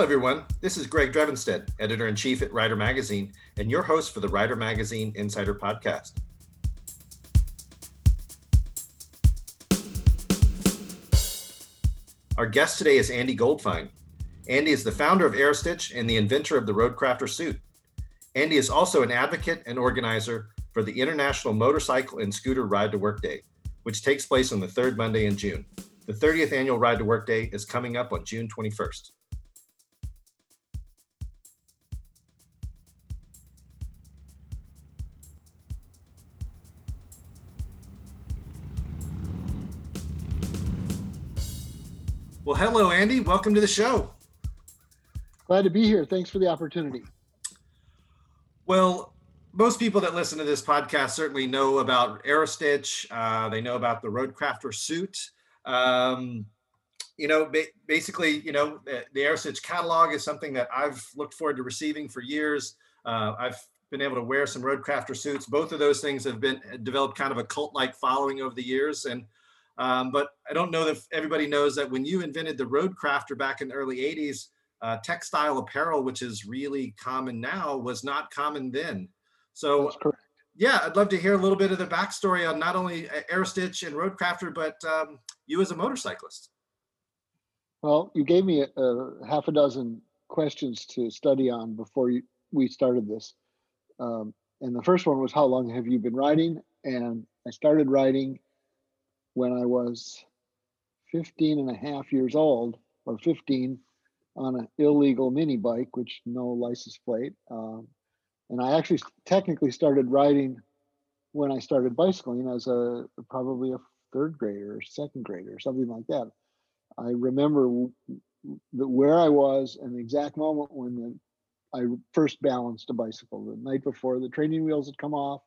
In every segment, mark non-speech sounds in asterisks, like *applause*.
Hello, everyone. This is Greg Drevenstedt, editor in chief at Rider Magazine, and your host for the Rider Magazine Insider Podcast. Our guest today is Andy Goldfine. Andy is the founder of Aerostitch and the inventor of the Roadcrafter suit. Andy is also an advocate and organizer for the International Motorcycle and Scooter Ride to Work Day, which takes place on the third Monday in June. The 30th annual Ride to Work Day is coming up on June 21st. Well, hello, Andy. Welcome to the show. Glad to be here. Thanks for the opportunity. Well, most people that listen to this podcast certainly know about Aerostitch. Uh, they know about the Roadcrafter suit. Um, you know, ba- basically, you know, the, the Aerostitch catalog is something that I've looked forward to receiving for years. Uh, I've been able to wear some Roadcrafter suits. Both of those things have been developed kind of a cult-like following over the years, and um, but I don't know if everybody knows that when you invented the road crafter back in the early 80s, uh, textile apparel, which is really common now, was not common then. So, yeah, I'd love to hear a little bit of the backstory on not only Aerostitch and Roadcrafter, but um, you as a motorcyclist. Well, you gave me a, a, half a dozen questions to study on before you, we started this. Um, and the first one was, How long have you been riding? And I started riding when I was 15 and a half years old, or 15, on an illegal mini bike, which no license plate. Um, and I actually technically started riding when I started bicycling as a probably a third grader or second grader or something like that. I remember where I was and the exact moment when the, I first balanced a bicycle. The night before the training wheels had come off,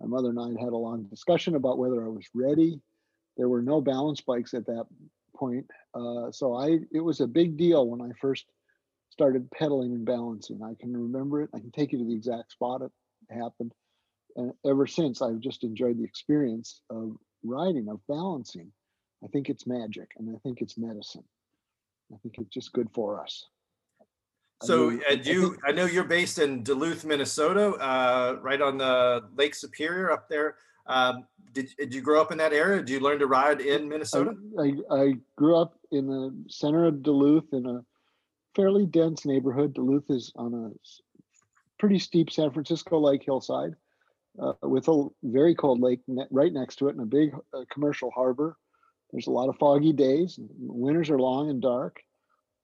my mother and I had a long discussion about whether I was ready there were no balance bikes at that point. Uh, so I it was a big deal when I first started pedaling and balancing. I can remember it. I can take you to the exact spot it happened. And ever since, I've just enjoyed the experience of riding, of balancing. I think it's magic and I think it's medicine. I think it's just good for us. So, I mean, you, I, I, know you're based in Duluth, Minnesota, uh, right on the Lake Superior up there. Um, did, did you grow up in that area? Did you learn to ride in Minnesota? I, I, grew up in the center of Duluth in a fairly dense neighborhood. Duluth is on a pretty steep San Francisco like hillside uh, with a very cold lake ne- right next to it and a big uh, commercial harbor. There's a lot of foggy days. Winters are long and dark.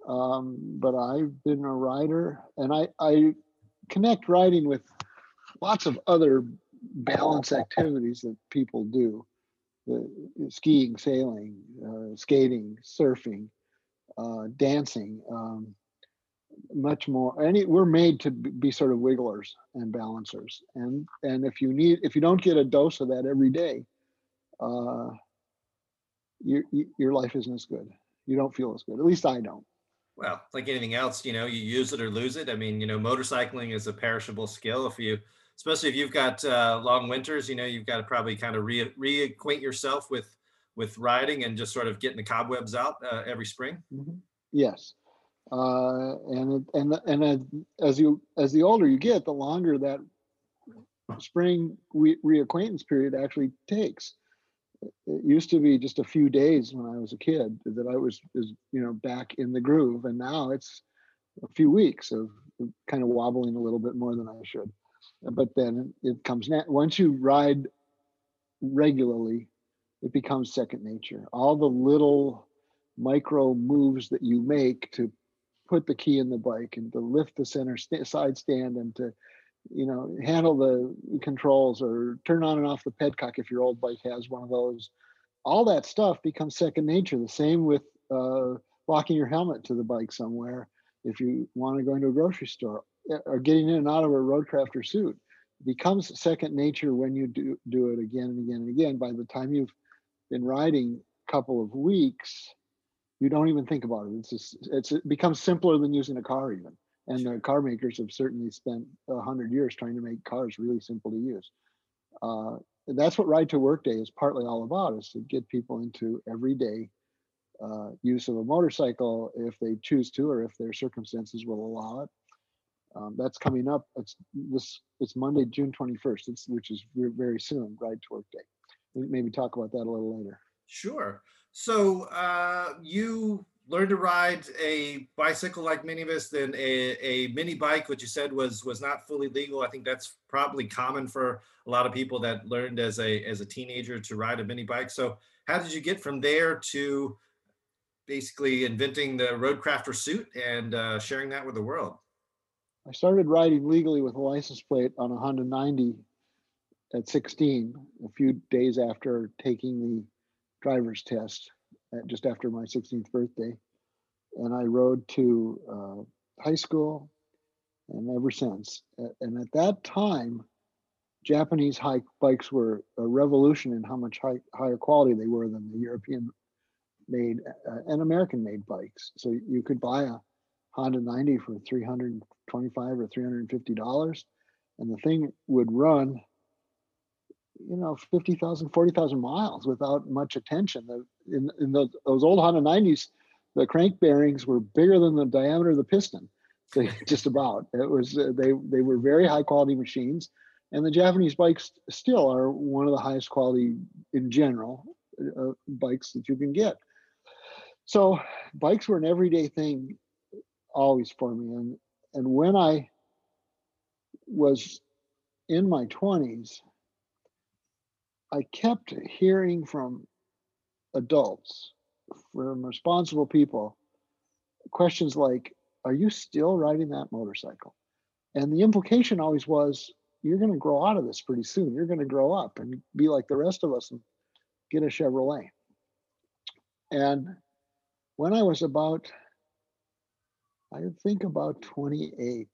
Um, but I've been a rider and I, I connect riding with lots of other balance activities that people do the skiing sailing uh, skating surfing uh, dancing um, much more any we're made to be sort of wigglers and balancers. And and if you need if you don't get a dose of that every day uh your your life isn't as good. You don't feel as good. At least i don't. Well like anything else you know you use it or lose it. I mean you know motorcycling is a perishable skill if you especially if you've got uh, long winters, you know, you've got to probably kind of re- reacquaint yourself with with riding and just sort of getting the cobwebs out uh, every spring. Mm-hmm. Yes, uh, and and and as you as the older you get, the longer that spring re- reacquaintance period actually takes. It used to be just a few days when I was a kid that I was, was you know back in the groove, and now it's a few weeks of kind of wobbling a little bit more than I should but then it comes na- once you ride regularly it becomes second nature. All the little micro moves that you make to put the key in the bike and to lift the center st- side stand and to you know handle the controls or turn on and off the petcock if your old bike has one of those all that stuff becomes second nature. The same with uh, locking your helmet to the bike somewhere. If you want to go into a grocery store or getting in and out of a roadcrafter suit becomes second nature when you do do it again and again and again. By the time you've been riding a couple of weeks you don't even think about it. It's just, it's it becomes simpler than using a car even. And the car makers have certainly spent a hundred years trying to make cars really simple to use. Uh, that's what ride to work day is partly all about is to get people into everyday uh, use of a motorcycle if they choose to or if their circumstances will allow it. Um, that's coming up. It's this. It's Monday, June 21st. It's which is very soon. Ride to Work Day. Maybe talk about that a little later. Sure. So uh, you learned to ride a bicycle like many of us, then a, a mini bike, which you said was was not fully legal. I think that's probably common for a lot of people that learned as a as a teenager to ride a mini bike. So how did you get from there to basically inventing the Roadcrafter suit and uh, sharing that with the world? I started riding legally with a license plate on a Honda 90 at 16, a few days after taking the driver's test, at, just after my 16th birthday. And I rode to uh, high school and ever since. And at that time, Japanese high bikes were a revolution in how much high, higher quality they were than the European made uh, and American made bikes. So you could buy a Honda 90 for 325 or 350 dollars, and the thing would run, you know, 50,000, 40,000 miles without much attention. The, in in those, those old Honda 90s, the crank bearings were bigger than the diameter of the piston. So *laughs* just about it was uh, they they were very high quality machines, and the Japanese bikes still are one of the highest quality in general uh, bikes that you can get. So bikes were an everyday thing always for me, and and when I was in my 20s, I kept hearing from adults, from responsible people, questions like, Are you still riding that motorcycle? And the implication always was, You're going to grow out of this pretty soon. You're going to grow up and be like the rest of us and get a Chevrolet. And when I was about I think about 28,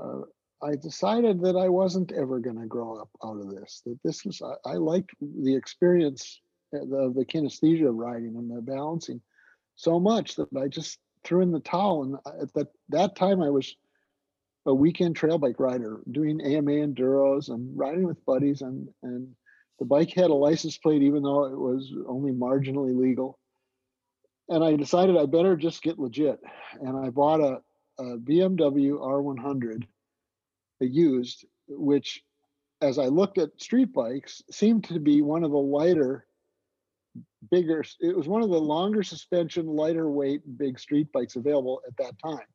uh, I decided that I wasn't ever going to grow up out of this. That this was I, I liked the experience of the kinesthesia of riding and the balancing so much that I just threw in the towel. And at that that time, I was a weekend trail bike rider, doing AMA enduros and riding with buddies. And and the bike had a license plate, even though it was only marginally legal and I decided I better just get legit. And I bought a, a BMW R100, a used, which, as I looked at street bikes, seemed to be one of the lighter, bigger. It was one of the longer suspension, lighter weight, big street bikes available at that time.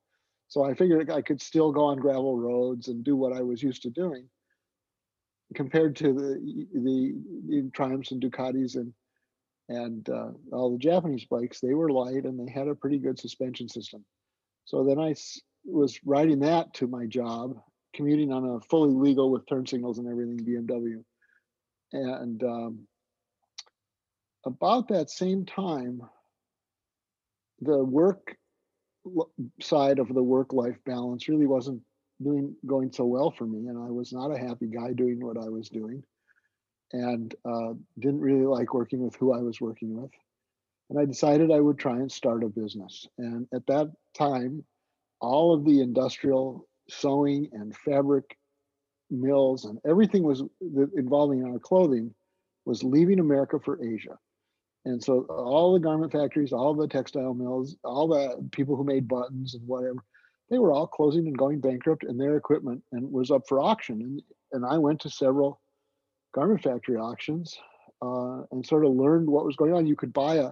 So I figured I could still go on gravel roads and do what I was used to doing, compared to the the, the Triumphs and Ducatis and and uh, all the Japanese bikes, they were light and they had a pretty good suspension system. So then I was riding that to my job, commuting on a fully legal with turn signals and everything BMW. And um, about that same time, the work side of the work life balance really wasn't doing going so well for me and i was not a happy guy doing what i was doing and uh, didn't really like working with who I was working with. And I decided I would try and start a business. And at that time, all of the industrial sewing and fabric mills and everything was involving our clothing was leaving America for Asia. And so all the garment factories, all the textile mills, all the people who made buttons and whatever, they were all closing and going bankrupt and their equipment and was up for auction. And, and I went to several garment factory auctions uh, and sort of learned what was going on. You could buy a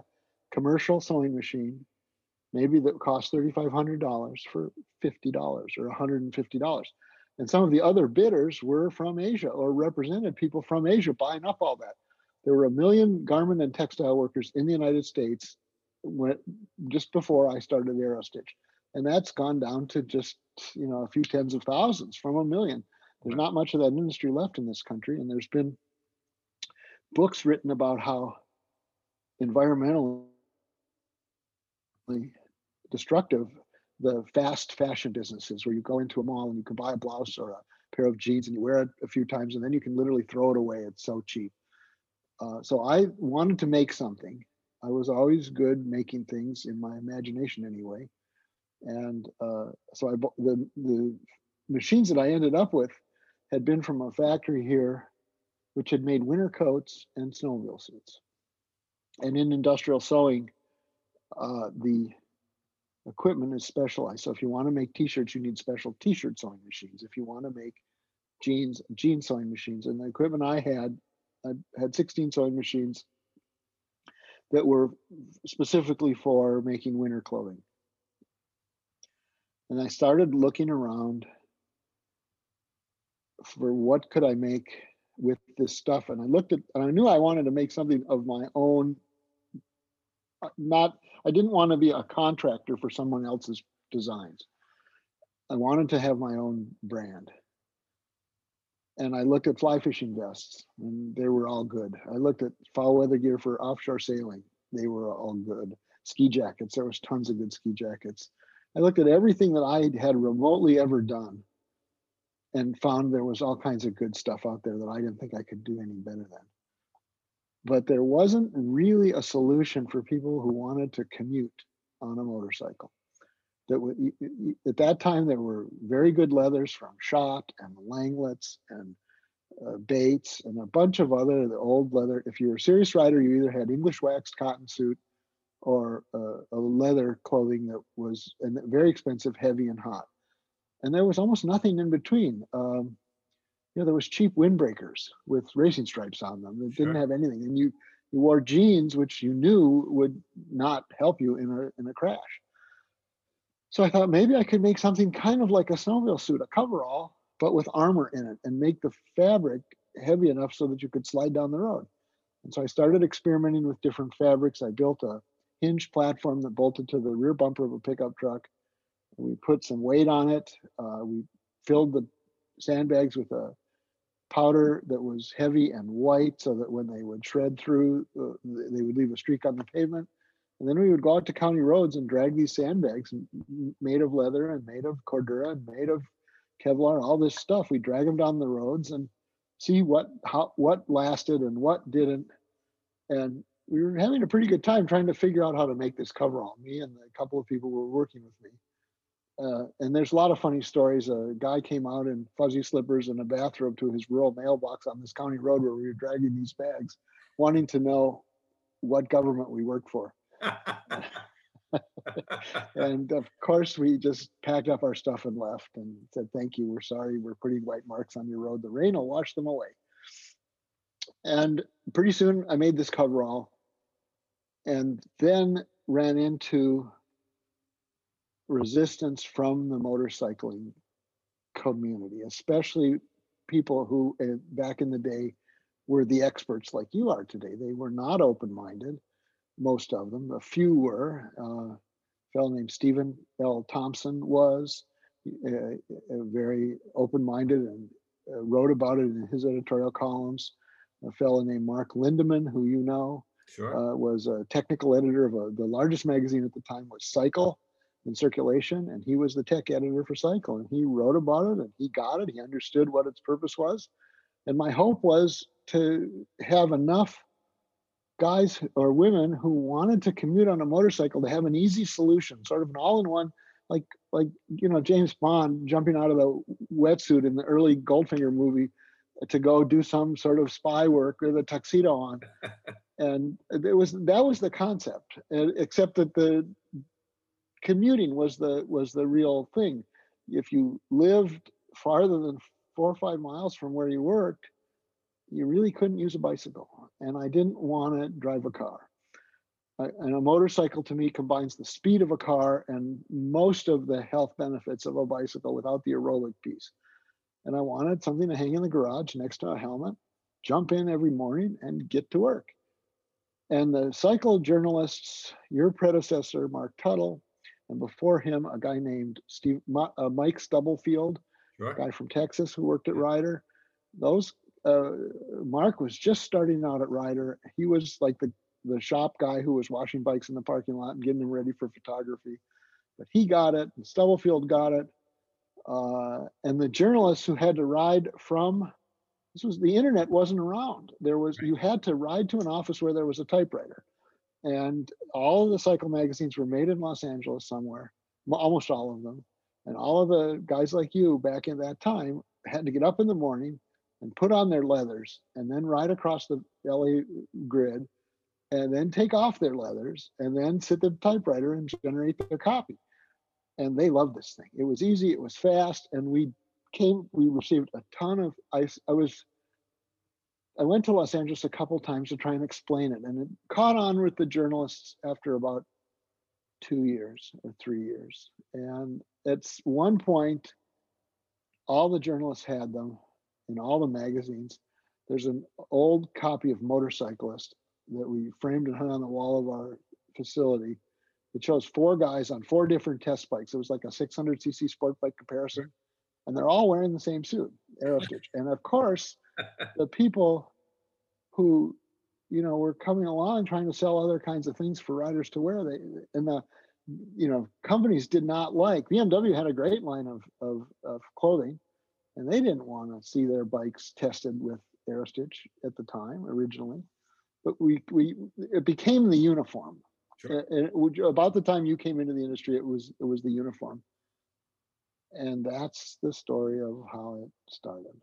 commercial sewing machine, maybe that cost $3,500 for $50 or $150. And some of the other bidders were from Asia or represented people from Asia buying up all that. There were a million garment and textile workers in the United States when, just before I started Aerostitch. And that's gone down to just, you know, a few tens of thousands from a million. There's not much of that industry left in this country, and there's been books written about how environmentally destructive the fast fashion business is, where you go into a mall and you can buy a blouse or a pair of jeans and you wear it a few times and then you can literally throw it away. It's so cheap. Uh, so I wanted to make something. I was always good making things in my imagination anyway. And uh, so I the the machines that I ended up with had been from a factory here which had made winter coats and snowmobile suits. and in industrial sewing, uh, the equipment is specialized. So if you want to make t-shirts, you need special t-shirt sewing machines. If you want to make jeans, jean sewing machines. And the equipment I had, I had 16 sewing machines that were specifically for making winter clothing. And I started looking around for what could I make with this stuff. And I looked at, and I knew I wanted to make something of my own. Not, I didn't want to be a contractor for someone else's designs. I wanted to have my own brand. And I looked at fly fishing vests and they were all good. I looked at foul weather gear for offshore sailing. They were all good. Ski jackets, there was tons of good ski jackets. I looked at everything that I had remotely ever done and found there was all kinds of good stuff out there that I didn't think I could do any better than. But there wasn't really a solution for people who wanted to commute on a motorcycle. That would, at that time there were very good leathers from Schott and Langlitz and uh, Bates and a bunch of other the old leather. If you were a serious rider, you either had English waxed cotton suit or uh, a leather clothing that was and very expensive, heavy and hot and there was almost nothing in between. Um, you know, there was cheap windbreakers with racing stripes on them that didn't have anything, and you you wore jeans which you knew would not help you in a in a crash. So I thought maybe I could make something kind of like a snowmobile suit, a coverall, but with armor in it, and make the fabric heavy enough so that you could slide down the road. And so I started experimenting with different fabrics. I built a hinge platform that bolted to the rear bumper of a pickup truck we put some weight on it. Uh, we filled the sandbags with a powder that was heavy and white so that when they would shred through, uh, they would leave a streak on the pavement. And then we would go out to county roads and drag these sandbags made of leather and made of Cordura and made of Kevlar, all this stuff. We drag them down the roads and see what how what lasted and what didn't. And we were having a pretty good time trying to figure out how to make this coverall. Me and a couple of people were working with me uh, and there's a lot of funny stories. A guy came out in fuzzy slippers and a bathrobe to his rural mailbox on this county road where we were dragging these bags, wanting to know what government we worked for. *laughs* And of course, we just packed up our stuff and left and said, "Thank you. We're sorry. We're putting white marks on your road. The rain will wash them away." And pretty soon, I made this coverall, and then ran into resistance from the motorcycling community, especially people who uh, back in the day were the experts like you are today. They were not open minded, most of them. A few were. Uh, a fellow named Stephen L. Thompson was uh, very open minded and uh, wrote about it in his editorial columns. A fellow named Mark Lindeman, who you know, sure. uh, was a technical editor of a, the largest magazine at the time was Cycle in circulation, and he was the tech editor for Cycle, and he wrote about it, and he got it. He understood what its purpose was, and my hope was to have enough guys or women who wanted to commute on a motorcycle to have an easy solution, sort of an all-in-one, like like you know James Bond jumping out of the wetsuit in the early Goldfinger movie to go do some sort of spy work with a tuxedo on *laughs* and it was that was the concept and- except that the commuting was the was the real thing. If you lived farther than four or five miles from where you worked you really couldn't use a bicycle. And i didn't want to drive a car. I- and a motorcycle to me combines the speed of a car and most of the health benefits of a bicycle without the aerobic piece. And i wanted something to hang in the garage next to a helmet jump in every morning and get to work. And the cycle journalists, your predecessor, Mark Tuttle, and before him, a guy named Steve, uh, Mike Stubblefield, sure. a guy from Texas who worked at Rider. Those, uh, Mark was just starting out at Rider. He was like the, the shop guy who was washing bikes in the parking lot and getting them ready for photography. But he got it, and Stubblefield got it. Uh, and the journalists who had to ride from this was the internet wasn't around. There was Right. you had to ride to an office where there was a typewriter, and all of the cycle magazines were made in Los Angeles somewhere, almost all of them. And all of the guys like you back in that time had to get up in the morning and put on their leathers and then ride across the LA grid and then take off their leathers and then sit the typewriter and generate their copy. And they loved this thing. It was easy, it was fast, and we came, we received a ton of I, I was I went to Los Angeles a couple times to try and explain it, and it caught on with the journalists after about two years or three years. And at one point, all the journalists had them in all the magazines. There's an old copy of Motorcyclist that we framed and hung on the wall of our facility. It shows four guys on four different test bikes. It was like a 600cc sport bike comparison, and they're all wearing the same suit, Aerostitch. And of course, the people who, you know, were coming along trying to sell other kinds of things for riders to wear, they and the, you know, companies did not like. BMW had a great line of of, of clothing, and they didn't want to see their bikes tested with Aerostitch at the time originally but we we it became the uniform. Sure. And it, about the time you came into the industry, it was it was the uniform, and that's the story of how it started.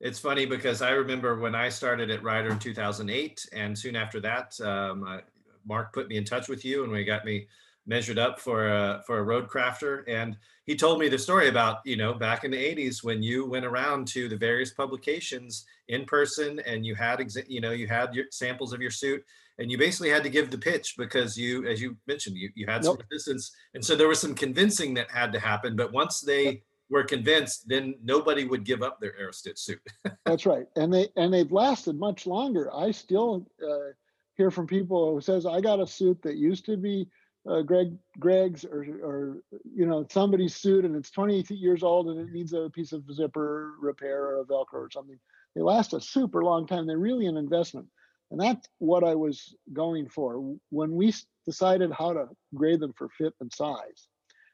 It's funny because I remember when I started at Rider in 2008, and soon after that, um, uh, Mark put me in touch with you, and we got me measured up for a for a Roadcrafter. And he told me the story about you know back in the 80s when you went around to the various publications in person and you had you know you had your samples of your suit and you basically had to give the pitch because you as you mentioned you, you had nope. some resistance. And so there was some convincing that had to happen but once they were convinced then nobody would give up their aerostitch suit *laughs* that's right and they and they've lasted much longer i still uh, hear from people who says i got a suit that used to be uh, Greg Greg's or or you know somebody's suit and it's 20 years old and it needs a piece of zipper repair or a Velcro or something. They last a super long time. They're really an investment, and that's what I was going for when we decided how to grade them for fit and size.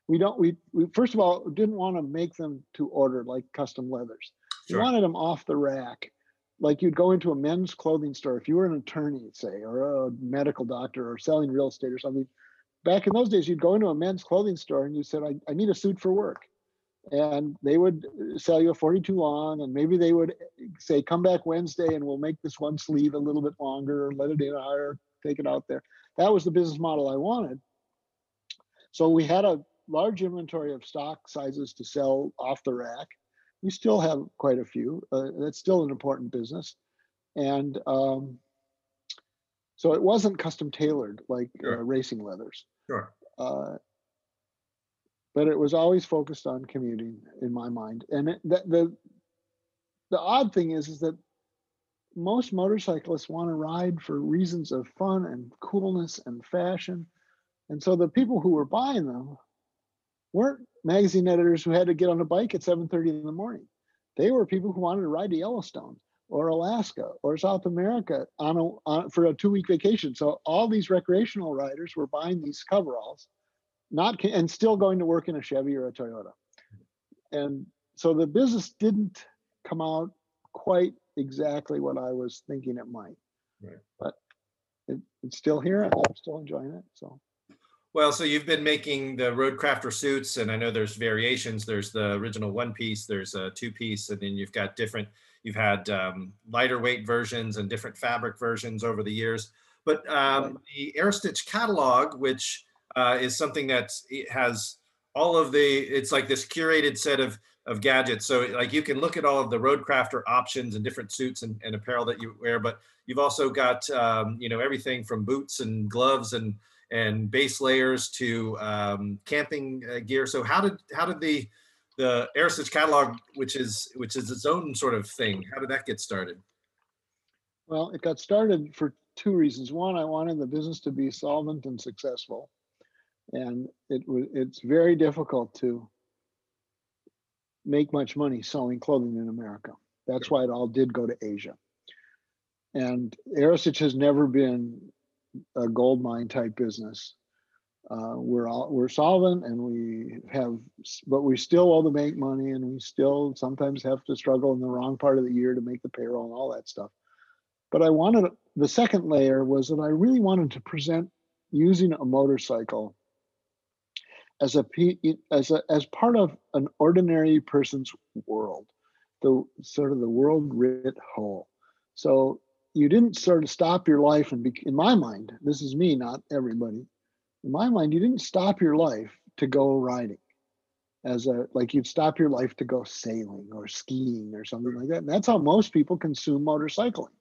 We don't we, we first of all didn't want to make them to order like custom leathers. Sure. We wanted them off the rack like you'd go into a men's clothing store if you were an attorney say or a medical doctor or selling real estate or something back in those days, you'd go into a men's clothing store and you said, I, I need a suit for work. And they would uh, sell you a 42 long, and maybe they would uh, say, Come back Wednesday and we'll make this one sleeve a little bit longer, let it in higher, take it out there. That was the business model I wanted. So we had a large inventory of stock sizes to sell off the rack. We still have quite a few. Uh, that's still an important business. And um, so it wasn't custom tailored like uh, sure. uh, racing leathers. Sure. Uh, but it was always focused on commuting in my mind. And it, the, the the odd thing is, is that most motorcyclists want to ride for reasons of fun and coolness and fashion. And so the people who were buying them weren't magazine editors who had to get on a bike at 7:30 in the morning. They were people who wanted to ride to Yellowstone or Alaska or South America on a on, for a two week vacation. So all these recreational riders were buying these coveralls, not and still going to work in a Chevy or a Toyota. And so the business didn't come out quite exactly what I was thinking it might. Right. But it, it's still here. I'm still enjoying it. So. Well, so you've been making the Roadcrafter suits, and I know there's variations. There's the original one piece, there's a two piece, and then you've got different You've had um, lighter weight versions and different fabric versions over the years. But um, the Aerostitch catalog, which uh, is something that has all of the, it's like this curated set of, of gadgets. So like you can look at all of the Roadcrafter options and different suits and, and apparel that you wear, but you've also got, um, you know, everything from boots and gloves and, and base layers to um, camping uh, gear. So how did, how did the, the Aerostitch catalog, which is which is its own sort of thing. How did that get started? Well, it got started for two reasons. One, I wanted the business to be solvent and successful, and it was it's very difficult to make much money selling clothing in America. That's why it all did go to Asia. And Aerostitch has never been a gold mine type business. Uh, we're all we're solvent and we have but we still owe the bank money and we still sometimes have to struggle in the wrong part of the year to make the payroll and all that stuff. But i wanted the second layer was that i really wanted to present using a motorcycle as a as a as part of an ordinary person's world the sort of the world writ whole. So you didn't sort of stop your life and be, in my mind, this is me, not everybody. In my mind, you didn't stop your life to go riding as a like you'd stop your life to go sailing or skiing or something like that. And that's how most people consume motorcycling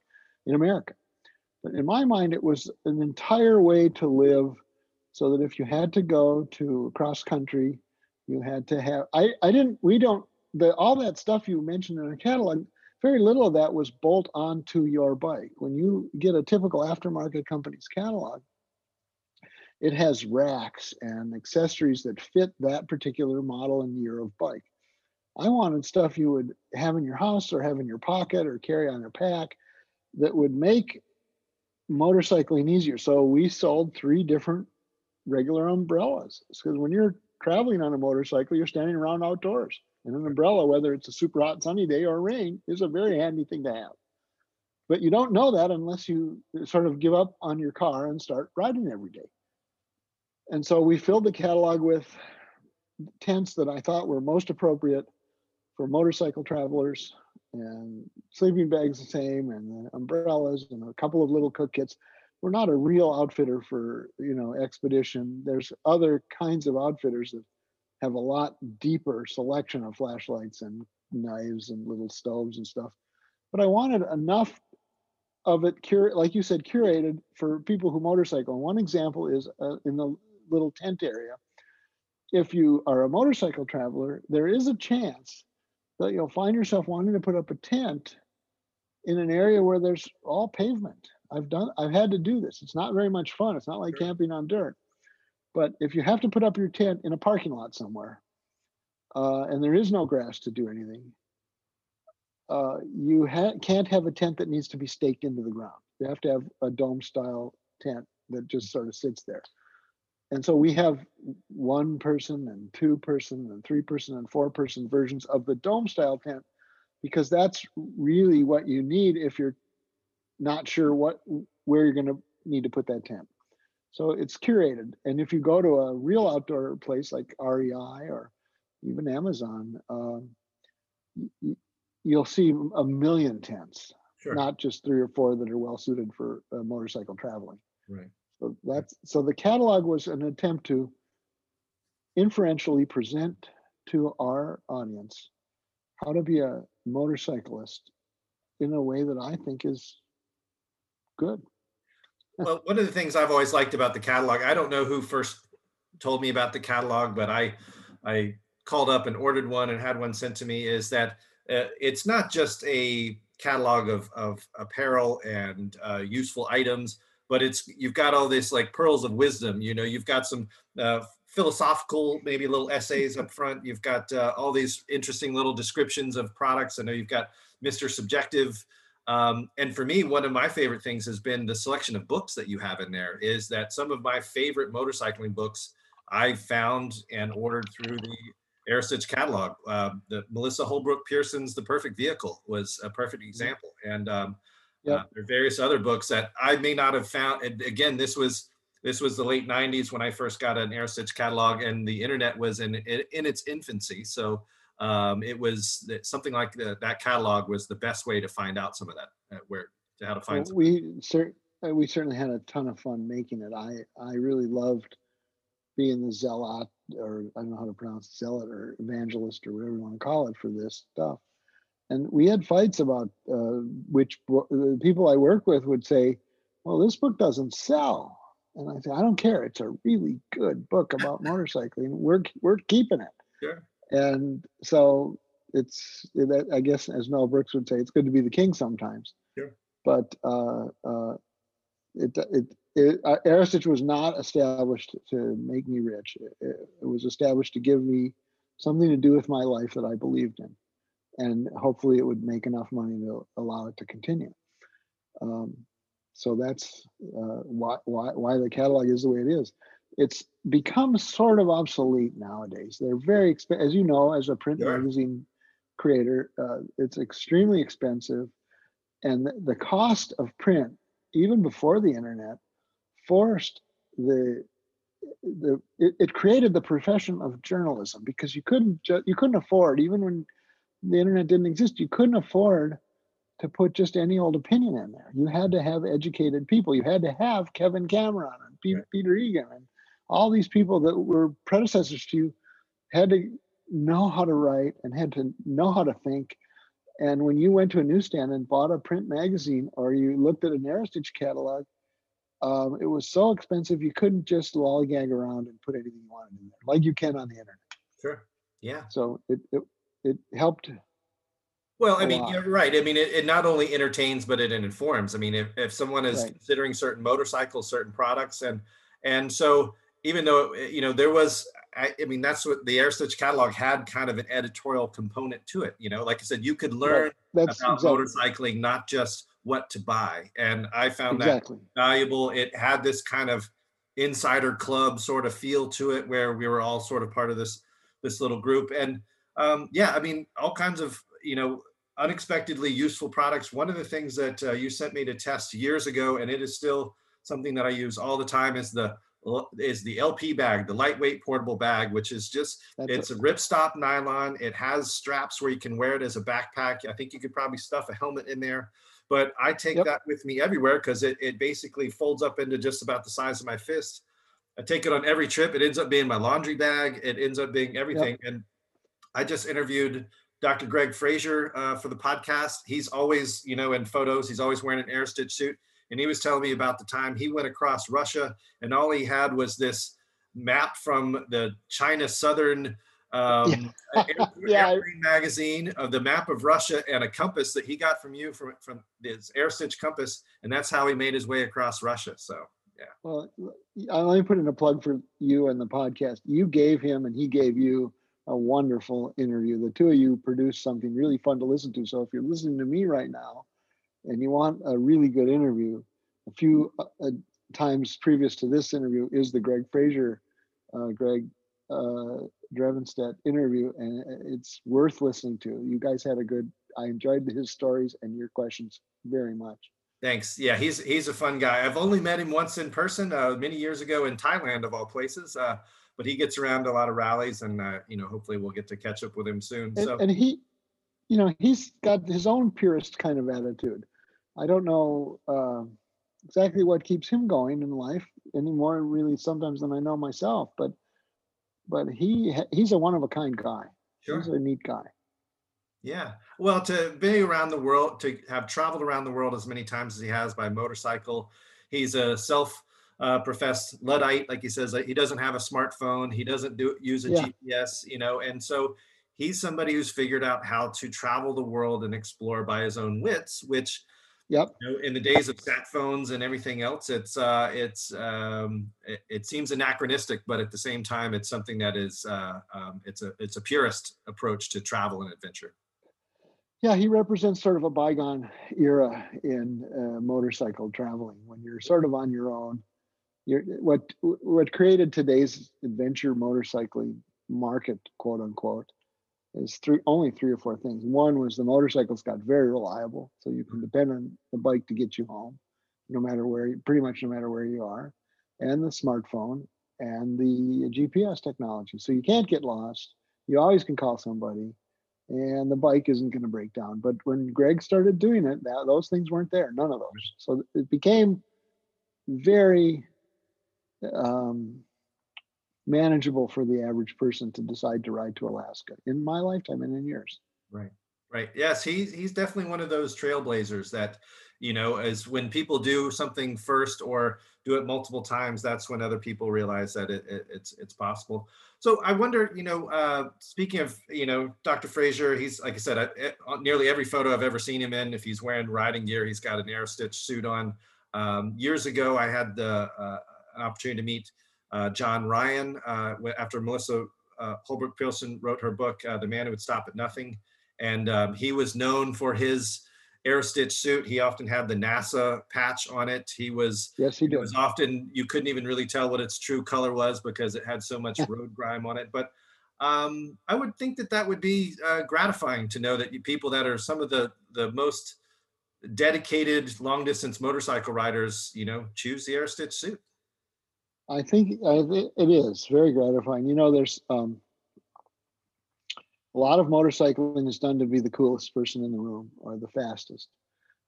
in America. But in my mind, it was an entire way to live so that if you had to go to cross country, you had to have I, I didn't we don't the all that stuff you mentioned in the catalog, very little of that was bolt onto your bike. When you get a typical aftermarket company's catalog, it has racks and accessories that fit that particular model and year of bike. I wanted stuff you would have in your house or have in your pocket or carry on your pack that would make motorcycling easier. So we sold three different regular umbrellas because when you're traveling on a motorcycle, you're standing around outdoors. And an umbrella, whether it's a super hot sunny day or rain, is a very handy thing to have. But you don't know that unless you sort of give up on your car and start riding every day. And so we filled the catalog with tents that I thought were most appropriate for motorcycle travelers and sleeping bags the same and umbrellas and a couple of little cook kits. We're not a real outfitter for, you know, expedition. There's other kinds of outfitters that have a lot deeper selection of flashlights and knives and little stoves and stuff. But I wanted enough of it, cur- like you said, curated for people who motorcycle. And one example is uh, in the little tent area. If you are a motorcycle traveler, there is a chance that you'll find yourself wanting to put up a tent in an area where there's all pavement. I've done I've had to do this. It's not very much fun. It's not like sure. camping on dirt. But if you have to put up your tent in a parking lot somewhere, uh, and there is no grass to do anything, uh, you ha- can't have a tent that needs to be staked into the ground. You have to have a dome style tent that just sort of sits there. And so we have one person and two person and three person and four person versions of the dome style tent because that's really what you need if you're not sure what where you're going to need to put that tent. So it's curated. And if you go to a real outdoor place like REI or even Amazon, um, you'll see a million tents, sure. not just three or four that are well suited for uh, motorcycle traveling. Right. So that's so the catalog was an attempt to inferentially present to our audience how to be a motorcyclist in a way that I think is good well, one of the things I've always liked about the catalog, I don't know who first told me about the catalog, but I I called up and ordered one and had one sent to me is that uh, it's not just a catalog of, of apparel and uh, useful items, but it's you've got all this like pearls of wisdom. You know, you've got some uh, philosophical, maybe little essays up front. You've got uh, all these interesting little descriptions of products. I know you've got Mr. Subjective um, and for me, one of my favorite things has been the selection of books that you have in there. Is that some of my favorite motorcycling books I found and ordered through the Aerostitch catalog. Uh, the Melissa Holbrook Pierson's "The Perfect Vehicle" was a perfect mm-hmm. example, and um, yep. uh, there are various other books that I may not have found. And again, this was this was the late '90s when I first got an Aerostitch catalog, and the internet was in in, in its infancy. So um, it was something like the, that catalog was the best way to find out some of that uh, where to how to find well, we cer- uh, we certainly had a ton of fun making it. I i really loved being the zealot or i don't know how to pronounce zealot or evangelist or whatever you want to call it for this stuff. And we had fights about uh, which bo- the people i work with would say well this book doesn't sell. And i say i don't care. It's a really good book about motorcycling. We're we're keeping it. Sure and so it's that I guess as Mel Brooks would say, it's good to be the king sometimes. Sure. But uh, uh, it it, it uh, Aerostitch was not established to make me rich. It, it, was established to give me something to do with my life that I believed in, and hopefully it would make enough money to allow it to continue. Um, so that's uh, why why why the catalog is the way it is it's become sort of obsolete nowadays. They're very expensive, as you know, as a print yeah. magazine creator, uh, it's extremely expensive, and the, the cost of print, even before the internet, forced the the it, it created the profession of journalism because you couldn't ju- you couldn't afford even when the internet didn't exist you couldn't afford to put just any old opinion in there. You had to have educated people. You had to have Kevin Cameron and P- right. Peter Egan and all these people that were predecessors to you had to know how to write and had to know how to think. And when you went to a newsstand and bought a print magazine or you looked at an Aerostitch catalog, um, it was so expensive you couldn't just lollygag around and put anything you wanted in there like you can on the internet. Sure. Yeah. So it it, it helped well, I mean, you're right. I mean, it, it, not only entertains, but it informs. I mean, if, if someone is right. considering certain motorcycles, certain products, and and so even though eh, you know there was, I, I mean, that's what the Aerostitch catalog had kind of an editorial component to it. You know, like I said, you could learn right. about exactly. motorcycling, not just what to buy, and I found exactly. that valuable. It had this kind of insider club sort of feel to it, where we were all sort of part of this this little group, and um, yeah, I mean, all kinds of you know, unexpectedly useful products. One of the things that uh, you sent me to test years ago, and it is still something that I use all the time, is the is the LP bag, the lightweight portable bag, which is just That's it's a ripstop nylon. It has straps where you can wear it as a backpack. I think you could probably stuff a helmet in there, but I take yep. that with me everywhere because it, it basically folds up into just about the size of my fist. I take it on every trip. It ends up being my laundry bag. It ends up being everything. Yep. And I just interviewed Dr. Greg Frazier uh, for the podcast. He's always, you know, in photos, he's always wearing an Aerostitch suit. And he was telling me about the time he went across Russia and all he had was this map from the China Southern um, yeah. *laughs* magazine of the map of Russia and a compass that he got from you from, from his Aerostitch compass. And that's how he made his way across Russia. So, yeah. Well, let me put in a plug for you and the podcast. You gave him and he gave you a wonderful interview. The two of you produced something really fun to listen to. So if you're listening to me right now and you want a really good interview, a few uh, uh times previous to this interview is the Greg Frazier, uh, Greg uh, Drevenstedt interview, and it's worth listening to. You guys had a good. I enjoyed his stories and your questions very much. Thanks. Yeah, he's he's a fun guy. I've only met him once in person, uh, many years ago in Thailand, of all places. Uh, but he gets around a lot of rallies, and uh, you know, hopefully, we'll get to catch up with him soon. And, so, and he, you know, he's got his own purist kind of attitude. I don't know uh, exactly what keeps him going in life anymore, really, sometimes than I know myself. But, but he he's a one of a kind guy. Sure. He's a neat guy. Yeah. Well, to be around the world, to have traveled around the world as many times as he has by motorcycle, he's a self uh, professed luddite like he says he doesn't have a smartphone he doesn't do use a yeah. gps you know and so he's somebody who's figured out how to travel the world and explore by his own wits which yep. You know, in the days of sat phones and everything else it's uh it's um it, it, seems anachronistic but at the same time it's something that is uh um, it's a it's a purist approach to travel and adventure. Yeah, he represents sort of a bygone era in uh, motorcycle traveling. When you're sort of on your own you're, what what created today's adventure motorcycling market, quote unquote, is three only three or four things. One was the motorcycles got very reliable, so you can depend on the bike to get you home, no matter where, pretty much no matter where you are, and the smartphone and the GPS technology. So you can't get lost. You always can call somebody, and the bike isn't going to break down. But when Greg started doing it, that, those things weren't there. None of those. So it became very um, manageable for the average person to decide to ride to Alaska in my lifetime and in yours. Right. Right. Yes, he's he's definitely one of those trailblazers that, you know, as when people do something first or do it multiple times, that's when other people realize that it, it, it's it's possible. So I wonder, you know, uh, speaking of, you know, Dr. Frazier, he's like I said, I, nearly every photo I've ever seen him in, if he's wearing riding gear, he's got an Aerostitch suit on. Um, years ago, I had the uh, an opportunity to meet John Ryan uh, after Melissa uh, Holbrook Pierson wrote her book, uh, The Man Who Would Stop at Nothing. And um, he was known for his Aerostitch suit. He often had the NASA patch on it. He was yes, he did. Was often you couldn't even really tell what its true color was because it had so much road grime on it. But um, I would think that that would be uh, gratifying to know that you, people that are some of the the most dedicated long distance motorcycle riders, you know, choose the Aerostitch suit. I think uh, it is very gratifying. You know, there's um, a lot of motorcycling is done to be the coolest person in the room or the fastest.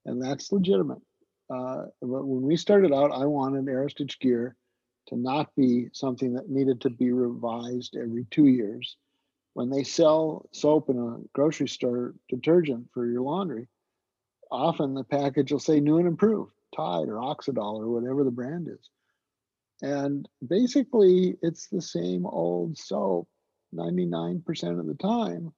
and that's legitimate. Uh, but when we started out, I wanted Aerostitch gear to not be something that needed to be revised every two years. When they sell soap in a grocery store detergent for your laundry, often the package will say new and improved, Tide or Oxydol or whatever the brand is. And basically, it's the same old soap 99% of the time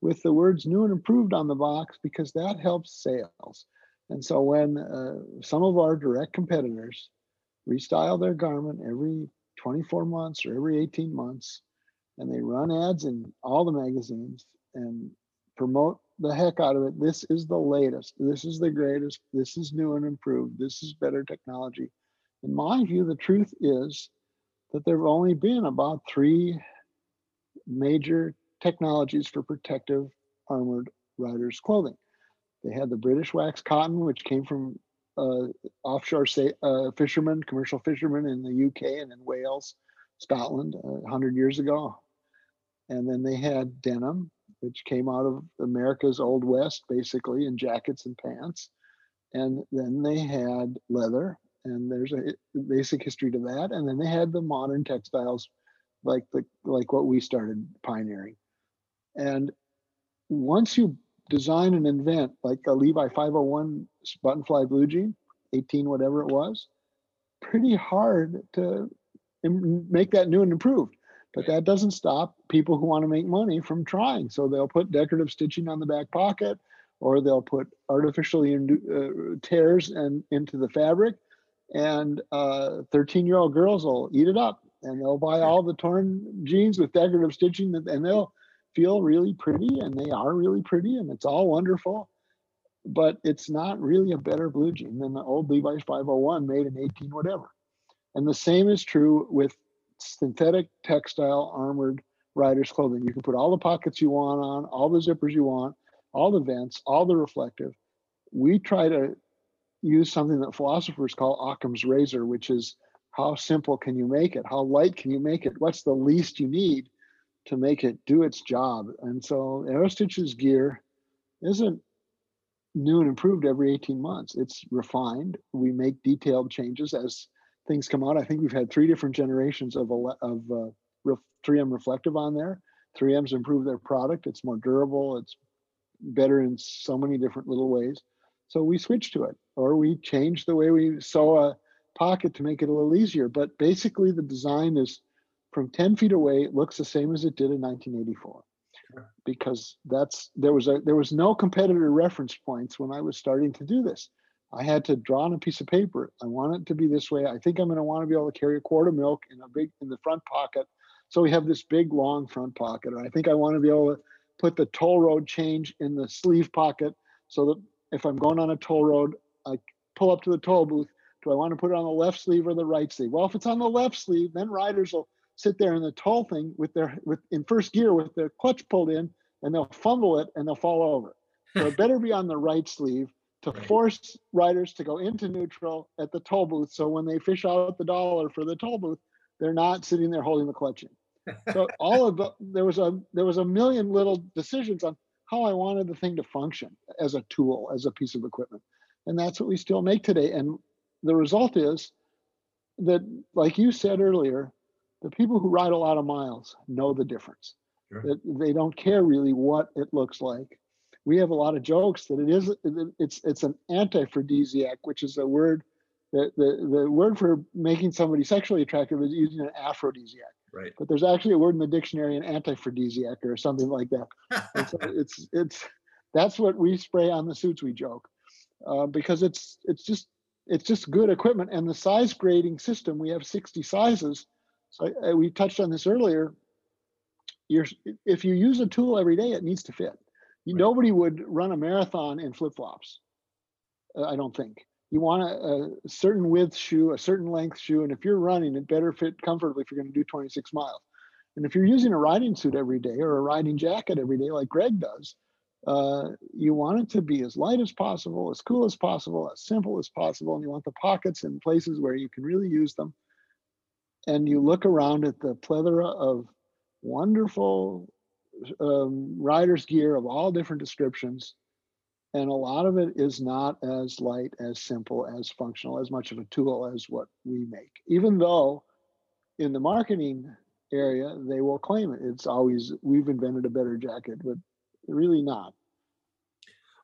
with the words new and improved on the box because that helps sales. And so when uh, some of our direct competitors restyle their garment every 24 months or every 18 months, and they run ads in all the magazines and promote the heck out of it. This is the latest. This is the greatest. This is new and improved. This is better technology. In my view, the truth is that there have only been about three major technologies for protective armored riders clothing. They had the British wax cotton, which came from uh, offshore say, uh, fishermen, commercial fishermen in the UK and in Wales, Scotland, uh, 100 years ago. And then they had denim, which came out of America's Old West, basically, in jackets and pants. And then they had leather, and there's a basic history to that. And then they had the modern textiles, like the like what we started pioneering. And once you design and invent like a Levi 501 button fly blue jean, 18 whatever it was, pretty hard to make that new and improved. But that doesn't stop people who want to make money from trying. So they'll put decorative stitching on the back pocket, or they'll put artificially uh, tears and into the fabric, and 13 uh, year old girls will eat it up and they'll buy all the torn jeans with decorative stitching and they'll feel really pretty and they are really pretty and it's all wonderful. But it's not really a better blue jean than the old levi's 501 made in 18 whatever. And the same is true with synthetic textile armored riders clothing. You can put all the pockets you want on all the zippers you want all the vents all the reflective. We try to use something that philosophers call occam's razor which is how simple can you make it how light can you make it what's the least you need to make it do its job. And so Aerostitch's gear isn't new and improved every 18 months. It's refined. We make detailed changes as things come out. I think we've had three different generations of, of uh, 3M reflective on there. 3M's improved their product. It's more durable. It's better in so many different little ways. So we switch to it, or we change the way we sew a pocket to make it a little easier. But basically, the design is from 10 feet away it looks the same as it did in 1984 because that's there was a there was no competitor reference points when i was starting to do this. I had to draw on a piece of paper. I want it to be this way. I think i'm going to want to be able to carry a quart of milk in a big in the front pocket. So we have this big long front pocket. Or i think i want to be able to put the toll road change in the sleeve pocket so that if i'm going on a toll road i pull up to the toll booth do i want to put it on the left sleeve or the right sleeve well if it's on the left sleeve then riders will sit there in the toll thing with their with in first gear with their clutch pulled in and they'll fumble it and they'll fall over. So it better be on the right sleeve to right. force riders to go into neutral at the toll booth. So when they fish out the dollar for the toll booth, they're not sitting there holding the clutch in. So all of the there was a there was a million little decisions on how I wanted the thing to function as a tool, as a piece of equipment. And that's what we still make today. And the result is that, like you said earlier, the people who ride a lot of miles know the difference. Sure. They don't care really what it looks like. We have a lot of jokes that it is it's it's an antiphrodisiac, which is a word that the, the word for making somebody sexually attractive is using an aphrodisiac. Right. But there's actually a word in the dictionary, an antiphrodisiac or something like that. so *laughs* it's it's that's what we spray on the suits. We joke uh, because it's it's just it's just good equipment and the size grading system. We have 60 sizes so I, we touched on this earlier. You're, if you use a tool every day, it needs to fit. You, right. Nobody would run a marathon in flip flops. Uh, I don't think. You want a, a, certain width shoe, a certain length shoe, and if you're running, it better fit comfortably if you're going to do 26 miles. And if you're using a riding suit every day or a riding jacket every day, like Greg does, uh, you want it to be as light as possible, as cool as possible, as simple as possible, and you want the pockets in places where you can really use them and you look around at the plethora of wonderful um, riders gear of all different descriptions and a lot of it is not as light, as simple, as functional, as much of a tool as what we make. Even though in the marketing area they will claim it, it's always we've invented a better jacket, but really not.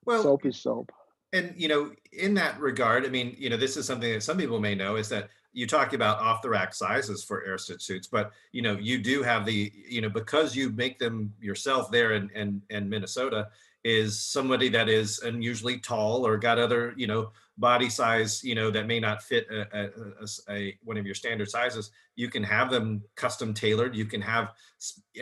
Well, soap is soap. And you know, in that regard, I mean, you know, this is something that some people may know is that you talk about off the rack sizes for Aerostitch suits, but you know, you do have the, you know, because you make them yourself there in, in, in Minnesota, is somebody that is unusually tall or got other, you know, body size, you know, that may not fit a, a, a, one of your standard sizes, you can have them custom tailored. You can have,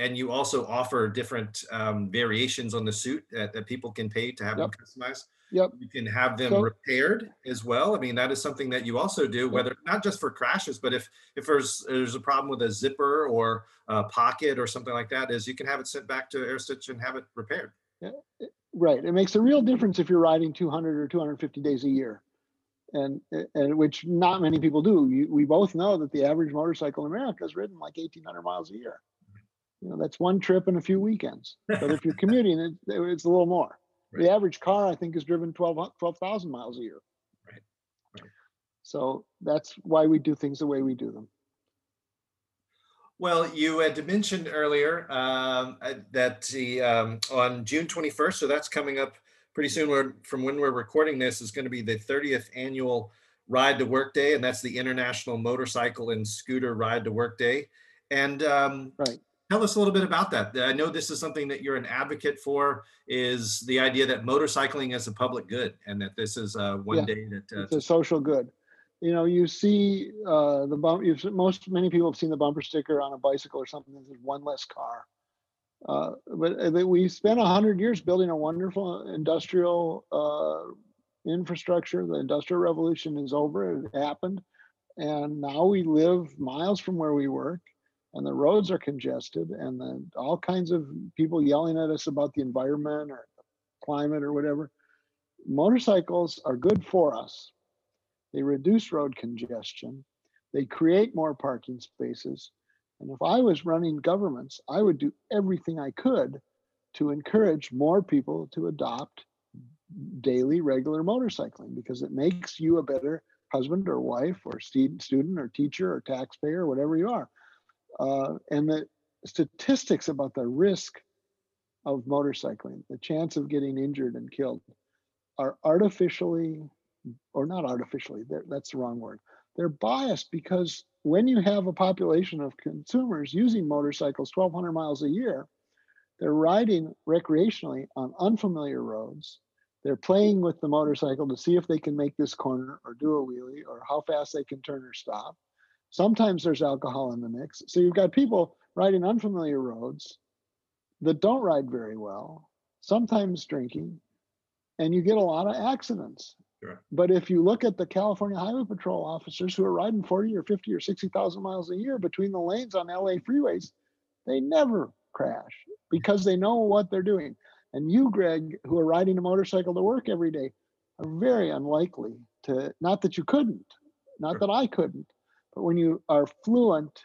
and you also offer different um, variations on the suit that, that, people can pay to have yep. them customized. Yep. You can have them so, repaired as well. I mean, that is something that you also do, whether not just for crashes, but if if there's there's a problem with a zipper or a pocket or something like that, is you can have it sent back to Aerostitch and have it repaired. Right. It makes a real difference if you're riding 200 or 250 days a year, and and which not many people do. You, we both know that the average motorcycle in America is ridden like 1,800 miles a year. You know, that's one trip and a few weekends. But if you're commuting, it, it's a little more. Right. The average car, I think, is driven 12,000 12, miles a year. Right. right. So that's why we do things the way we do them. Well, you had mentioned earlier um, uh, that the um, on June 21st, so that's coming up pretty soon. From when we're recording this is going to be the 30th annual Ride to Work Day, and that's the International Motorcycle and Scooter Ride to Work Day. And um, right. tell us a little bit about that. I know this is something that you're an advocate for. Is the idea that motorcycling is a public good, and that this is uh, one yeah, day that uh, it's a social good you know, you see uh, the bump. You've, most many people have seen the bumper sticker on a bicycle or something. There's one less car. Uh, but uh, we spent hundred years building a wonderful industrial uh, infrastructure. The industrial revolution is over. It happened, and now we live miles from where we work, and the roads are congested, and the, all kinds of people yelling at us about the environment or climate or whatever. Motorcycles are good for us they reduce road congestion, they create more parking spaces. And if I was running governments, I would do everything I could to encourage more people to adopt daily regular motorcycling because it makes you a better husband or wife or student or teacher or taxpayer or whatever you are. Uh, and the statistics about the risk of motorcycling, the chance of getting injured and killed, are artificially or not artificially, that's the wrong word. They're biased because when you have a population of consumers using motorcycles 1,200 miles a year, they're riding recreationally on unfamiliar roads. They're playing with the motorcycle to see if they can make this corner or do a wheelie or how fast they can turn or stop. Sometimes there's alcohol in the mix. So you've got people riding unfamiliar roads that don't ride very well, sometimes drinking, and you get a lot of accidents. Sure. But if you look at the California Highway Patrol officers who are riding 40 or 50 or 60,000 miles a year between the lanes on LA freeways, they never crash because they know what they're doing. And you, Greg, who are riding a motorcycle to work every day, are very unlikely to, not that you couldn't, not sure. that I couldn't, but when you are fluent,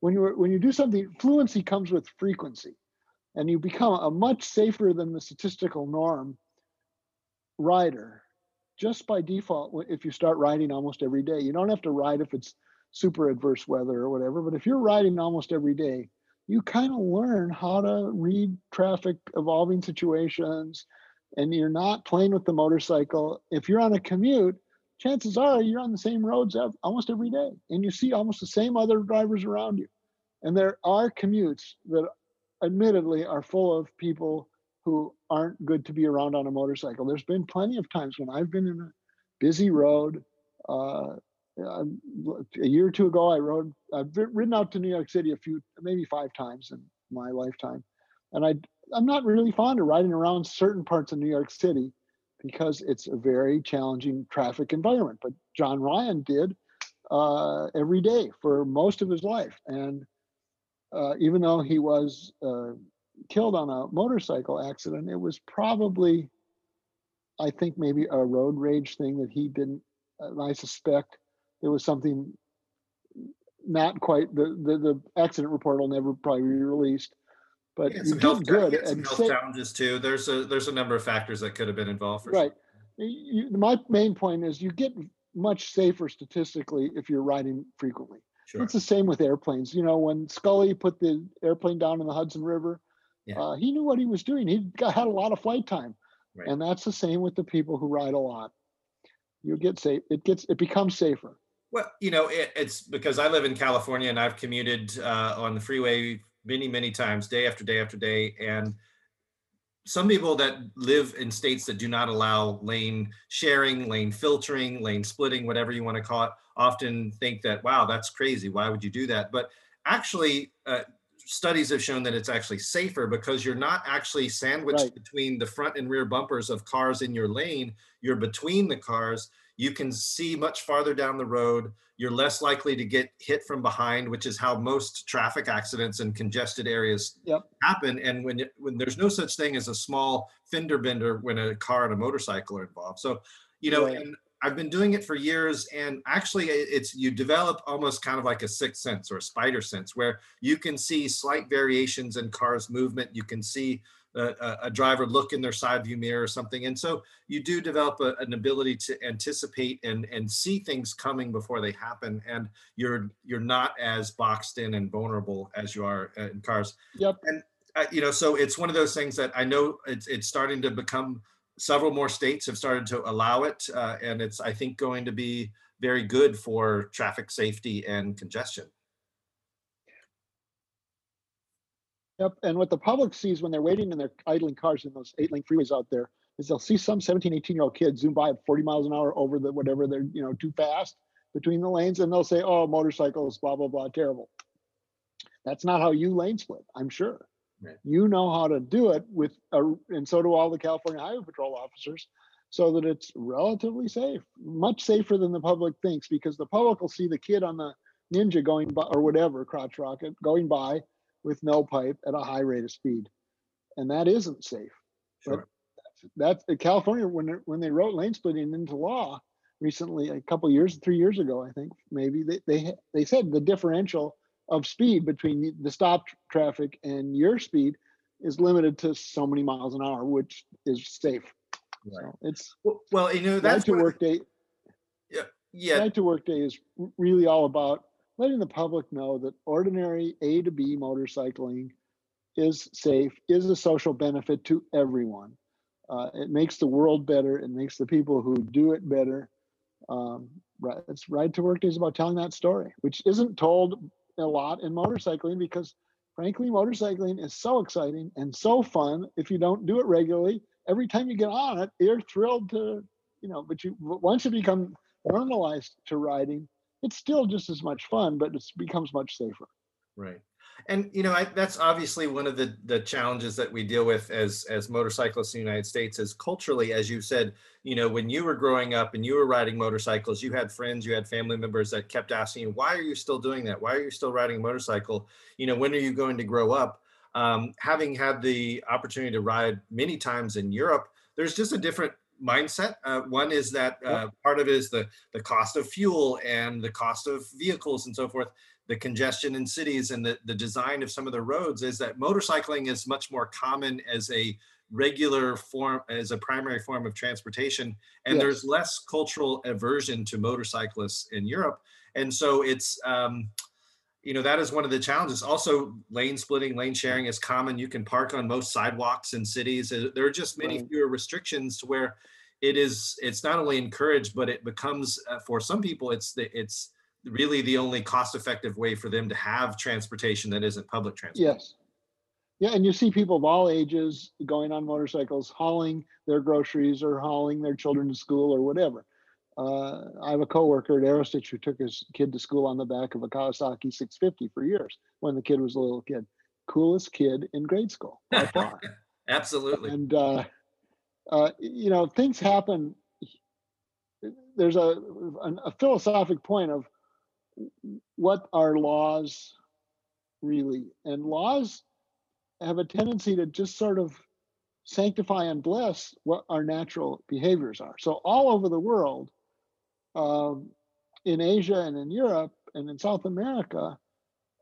when you when you do something, fluency comes with frequency, and you become a much safer than the statistical norm rider just by default, if you start riding almost every day, you don't have to ride if it's super adverse weather or whatever. But if you're riding almost every day, you kind of learn how to read traffic, evolving situations, and you're not playing with the motorcycle. If you're on a commute, chances are you're on the same roads almost every day, and you see almost the same other drivers around you. And there are commutes that admittedly are full of people who aren't good to be around on a motorcycle. There's been plenty of times when I've been in a busy road. Uh, a year or two ago, I rode. I've ridden out to New York City a few, maybe five times in my lifetime, and I I'm not really fond of riding around certain parts of New York City because it's a very challenging traffic environment. But John Ryan did uh, every day for most of his life, and uh, even though he was uh, killed on a motorcycle accident, it was probably, I think, maybe a road rage thing that he didn't. I suspect there was something not quite the, the the accident report will never probably be released, But Yeah, you health, good yeah, some and health say, challenges too. There's a there's a number of factors that could have been involved right. sure. You, my main point is you get much safer statistically if you're riding frequently. Sure. It's the same with airplanes. You know, when Scully put the airplane down in the Hudson River, Yeah. uh, he knew what he was doing. He got, had a lot of flight time, Right. and that's the same with the people who ride a lot. You get safe. It gets it becomes safer. Well, you know, it, it's because I live in California and I've commuted uh, on the freeway many, many times, day after day after day. And some people that live in states that do not allow lane sharing, lane filtering, lane splitting, whatever you want to call it, often think that, wow, that's crazy. Why would you do that? But actually, uh, studies have shown that it's actually safer because you're not actually sandwiched Right. between the front and rear bumpers of cars in your lane. You're between the cars. You can see much farther down the road. You're less likely to get hit from behind, which is how most traffic accidents in congested areas Yep. happen. And when when there's no such thing as a small fender bender when a car and a motorcycle are involved. So, you know, Right. and I've been doing it for years, and actually, it's you develop almost kind of like a sixth sense or a spider sense, where you can see slight variations in cars' movement. You can see a, a- driver look in their side view mirror or something, and so you do develop a- an ability to anticipate and and see things coming before they happen, and you're you're not as boxed in and vulnerable as you are uh, in cars Yep. uh, you know, so it's one of those things that I know it's it's starting to become. Several more states have started to allow it, uh, and it's I think going to be very good for traffic safety and congestion. Yep. And what the public sees when they're waiting in their idling cars in those eight lane freeways out there is they'll see some 17, 18 year old kid zoom by at 40 miles an hour over the whatever they're, you know, too fast between the lanes. And they'll say, oh, motorcycles, blah, blah, blah, terrible. That's not how you lane split, I'm sure. Right. You know how to do it with, a, and so do all the California Highway Patrol officers, so that it's relatively safe, much safer than the public thinks, because the public will see the kid on the Ninja going by or whatever crotch rocket going by with no pipe at a high rate of speed, and that isn't safe. Sure. That's uh, California when they- when they wrote lane splitting into law recently, a couple years, three years ago, I think maybe they they they said the differential of speed between the- the stop traffic and your speed is limited to so many miles an hour, which is safe. Right. So it's Well, well, you know right that's to one work day. Yeah, yeah. Ride to work day is really all about letting the public know that ordinary A to B motorcycling is safe, is a social benefit to everyone. Uh, it makes the world better. It makes the people who do it better. Um, right, it's Ride to Work Day is about telling that story, which isn't told a lot in motorcycling because, frankly, motorcycling is so exciting and so fun. If you don't do it regularly, every time you get on it, you're thrilled to, you know. But you once you become normalized to riding, it's still just as much fun, but it becomes much safer. Right. And you know, I, that's obviously one of the the challenges that we deal with as as motorcyclists in the United States is culturally, as you said, you know, when you were growing up and you were riding motorcycles, you had friends, you had family members that kept asking you, why are you still doing that? Why are you still riding a motorcycle? You know, when are you going to grow up? Um, having had the opportunity to ride many times in Europe, there's just a different mindset. Uh, one is that uh, part of it is the the cost of fuel and the cost of vehicles and so forth the congestion in cities and the, the design of some of the roads is that motorcycling is much more common as a regular form as a primary form of transportation. And Yes. there's less cultural aversion to motorcyclists in europe. And so it's um, you know that is one of the challenges. Also lane splitting lane sharing is common. You can park on most sidewalks in cities. Uh, there are just many Right. fewer restrictions to where it is it's not only encouraged but it becomes uh, for some people it's the it's really the only cost effective way for them to have transportation that isn't public transport Yes. Yeah, and you see people of all ages going on motorcycles, hauling their groceries or hauling their children to school or whatever. Uh, I have a coworker at Aerostitch who took his kid to school on the back of a Kawasaki 650 for years when the kid was a little kid. Coolest kid in grade school *laughs* absolutely and uh, uh, you know things happen there's a, a philosophic point of what are laws really and laws have a tendency to just sort of sanctify and bless what our natural behaviors are so all over the world um, in asia and in europe and in south america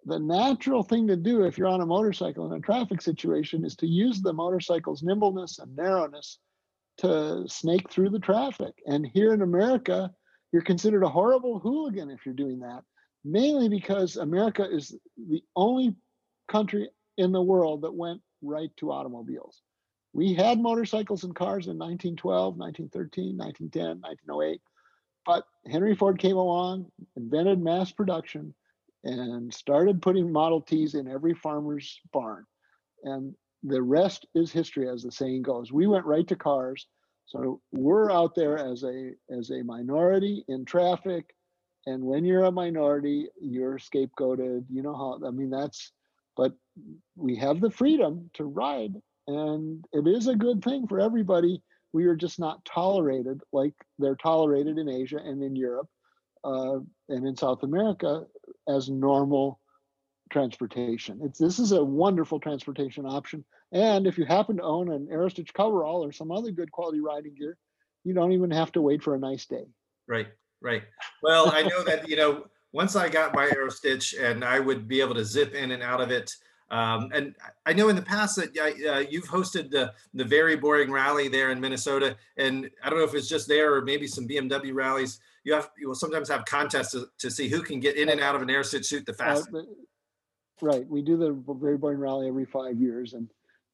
the natural thing to do if you're on a motorcycle in a traffic situation is to use the motorcycle's nimbleness and narrowness to snake through the traffic. And here in America, you're considered a horrible hooligan if you're doing that, mainly because America is the only country in the world that went right to automobiles. We had motorcycles and cars in 1912, 1913, 1910, 1908, but Henry Ford came along, invented mass production, and started putting Model Ts in every farmer's barn. And the rest is history, as the saying goes. We went right to cars. So we're out there as a as a minority in traffic. And when you're a minority, you're scapegoated. You know how I mean that's but we have the freedom to ride and it is a good thing for everybody we are just not tolerated like they're tolerated in asia and in europe uh, and in south america as normal transportation it's this is a wonderful transportation option and if you happen to own an aerostitch coverall or some other good quality riding gear you don't even have to wait for a nice day right right well i know that *laughs* you know once I got my Aerostitch and I would be able to zip in and out of it. Um, and I know in the past that uh, you've hosted the the very boring rally there in Minnesota, and I don't know if it's just there or maybe some BMW rallies. You have you will sometimes have contests to, to see who can get in and out of an Aerostitch suit the fastest. Uh, right, we do the very boring rally every five years, and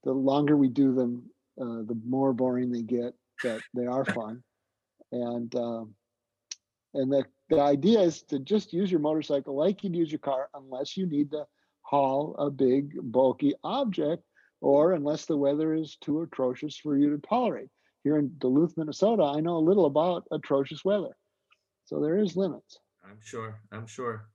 the longer we do them, uh, the more boring they get. But they are *laughs* fun, and um, and the the idea is to just use your motorcycle like you'd use your car unless you need to haul a big bulky object or unless the weather is too atrocious for you to tolerate. Here in duluth minnesota i know a little about atrocious weather. So there is limits. I'm sure i'm sure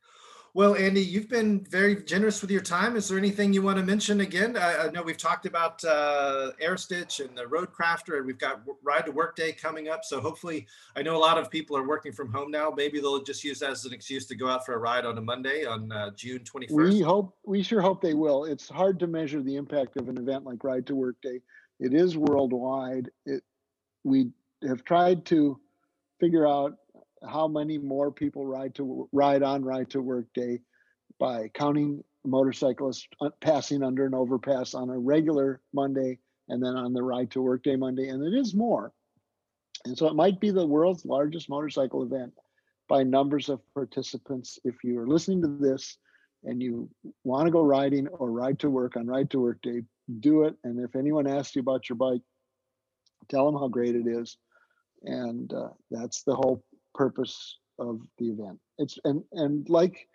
well, Andy, you've been very generous with your time. Is there anything you want to mention again? I, I know we've talked about uh, Aerostitch and the Roadcrafter, and we've got Ride to Work Day coming up. So hopefully, I know a lot of people are working from home now. Maybe they'll just use that as an excuse to go out for a ride on a Monday on uh, June 21st. We hope, we sure hope they will. It's hard to measure the impact of an event like Ride to Work Day. It is worldwide. It, we have tried to figure out how many more people ride to ride on ride to work day by counting motorcyclists uh, passing under an overpass on a regular Monday and then on the ride to work day Monday, and it is more. And so it might be the world's largest motorcycle event by numbers of participants. If you are listening to this and you want to go riding or ride to work on ride to work day, do it. And if anyone asks you about your bike, tell them how great it is. And uh, that's the whole purpose of the event. It's and and like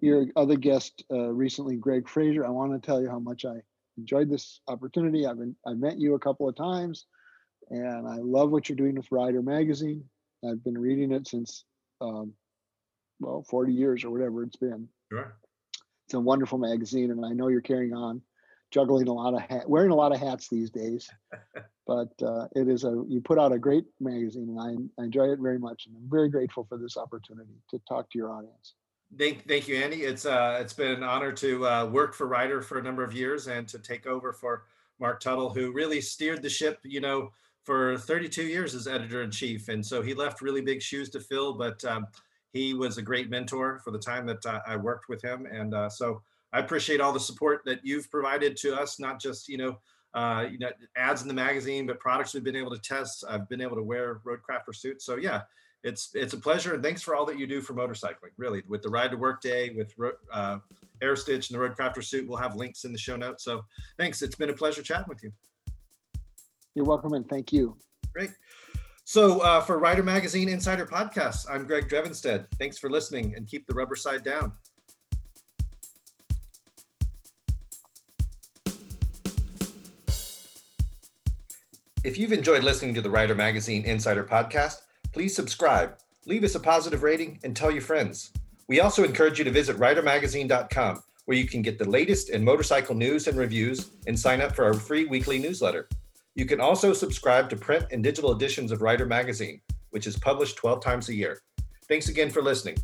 your other guest uh, recently, Greg Fraser, I want to tell you how much I enjoyed this opportunity. I've been I met you a couple of times, and I love what you're doing with Rider Magazine. I've been reading it since um, well 40 years or whatever it's been. Sure. It's a wonderful magazine, and I know you're carrying on, juggling a lot of hat, wearing a lot of hats these days. *laughs* but uh, it is a you put out a great magazine and I, I, enjoy it very much and i'm very grateful for this opportunity to talk to your audience. Thank, thank you andy. It's uh, it's been an honor to uh, work for Rider for a number of years and to take over for mark tuttle who really steered the ship you know for 32 years as editor-in-chief. And so he left really big shoes to fill but um, he was a great mentor for the time that uh, i worked with him. And uh, so i appreciate all the support that you've provided to us not just you know uh, you know, ads in the magazine, but products we've been able to test. I've been able to wear Roadcrafter suits. So yeah, it's it's a pleasure and thanks for all that you do for motorcycling. Really, with the Ride to Work Day, with uh, Stitch and the Roadcrafter suit, we'll have links in the show notes. So thanks. It's been a pleasure chatting with you. You're welcome and thank you. Great. So uh, for Rider Magazine Insider Podcast, I'm Greg Drevenstedt. Thanks for listening and keep the rubber side down. If you've enjoyed listening to the Rider Magazine Insider Podcast, please subscribe, leave us a positive rating, and tell your friends. We also encourage you to visit ridermagazine.com, where you can get the latest in motorcycle news and reviews and sign up for our free weekly newsletter. You can also subscribe to print and digital editions of Rider Magazine, which is published 12 times a year. Thanks again for listening.